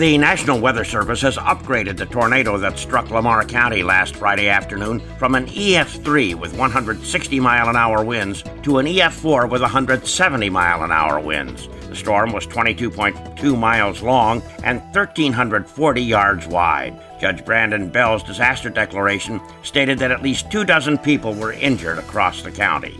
The National Weather Service has upgraded the tornado that struck Lamar County last Friday afternoon from an EF3 with 160 mile an hour winds to an EF4 with 170 mile an hour winds. The storm was 22.2 miles long and 1,340 yards wide. Judge Brandon Bell's disaster declaration stated that at least two dozen people were injured across the county.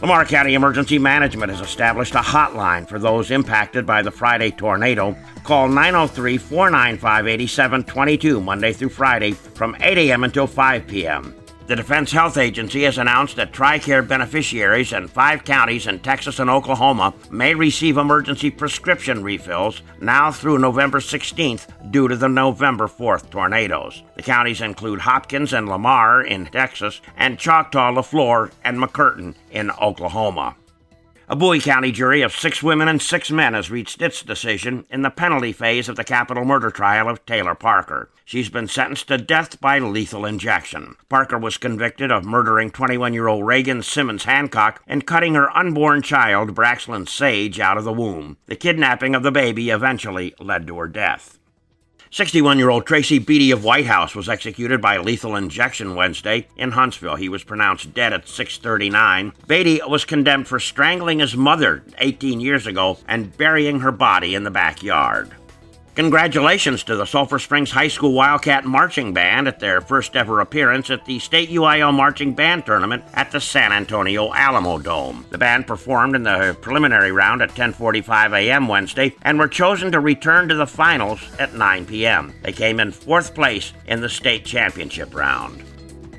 Lamar County Emergency Management has established a hotline for those impacted by the Friday tornado. Call 903 495 8722 Monday through Friday from 8 a.m. until 5 p.m. The Defense Health Agency has announced that TRICARE beneficiaries in five counties in Texas and Oklahoma may receive emergency prescription refills now through November 16th due to the November 4th tornadoes. The counties include Hopkins and Lamar in Texas and Choctaw, LeFlore, and McCurtain in Oklahoma. A Bowie County jury of six women and six men has reached its decision in the penalty phase of the capital murder trial of Taylor Parker. She's been sentenced to death by lethal injection. Parker was convicted of murdering 21 year old Reagan Simmons Hancock and cutting her unborn child, Braxlyn Sage, out of the womb. The kidnapping of the baby eventually led to her death. 61 year old Tracy Beatty of White House was executed by lethal injection Wednesday in Huntsville. He was pronounced dead at 639. Beatty was condemned for strangling his mother 18 years ago and burying her body in the backyard. Congratulations to the Sulphur Springs High School Wildcat Marching Band at their first ever appearance at the State UIL Marching Band Tournament at the San Antonio Alamodome. The band performed in the preliminary round at 10:45 a.m. Wednesday and were chosen to return to the finals at 9 p.m. They came in fourth place in the state championship round.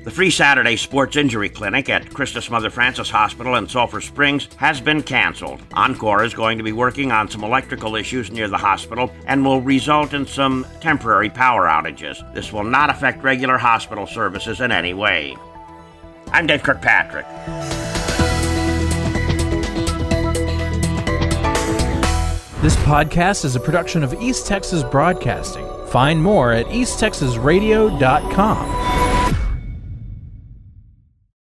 The free Saturday Sports Injury Clinic at Christus Mother Francis Hospital in Sulphur Springs has been canceled. Oncor is going to be working on some electrical issues near the hospital and will result in some temporary power outages. This will not affect regular hospital services in any way. I'm Dave Kirkpatrick. This podcast is a production of East Texas Broadcasting. Find more at easttexasradio.com.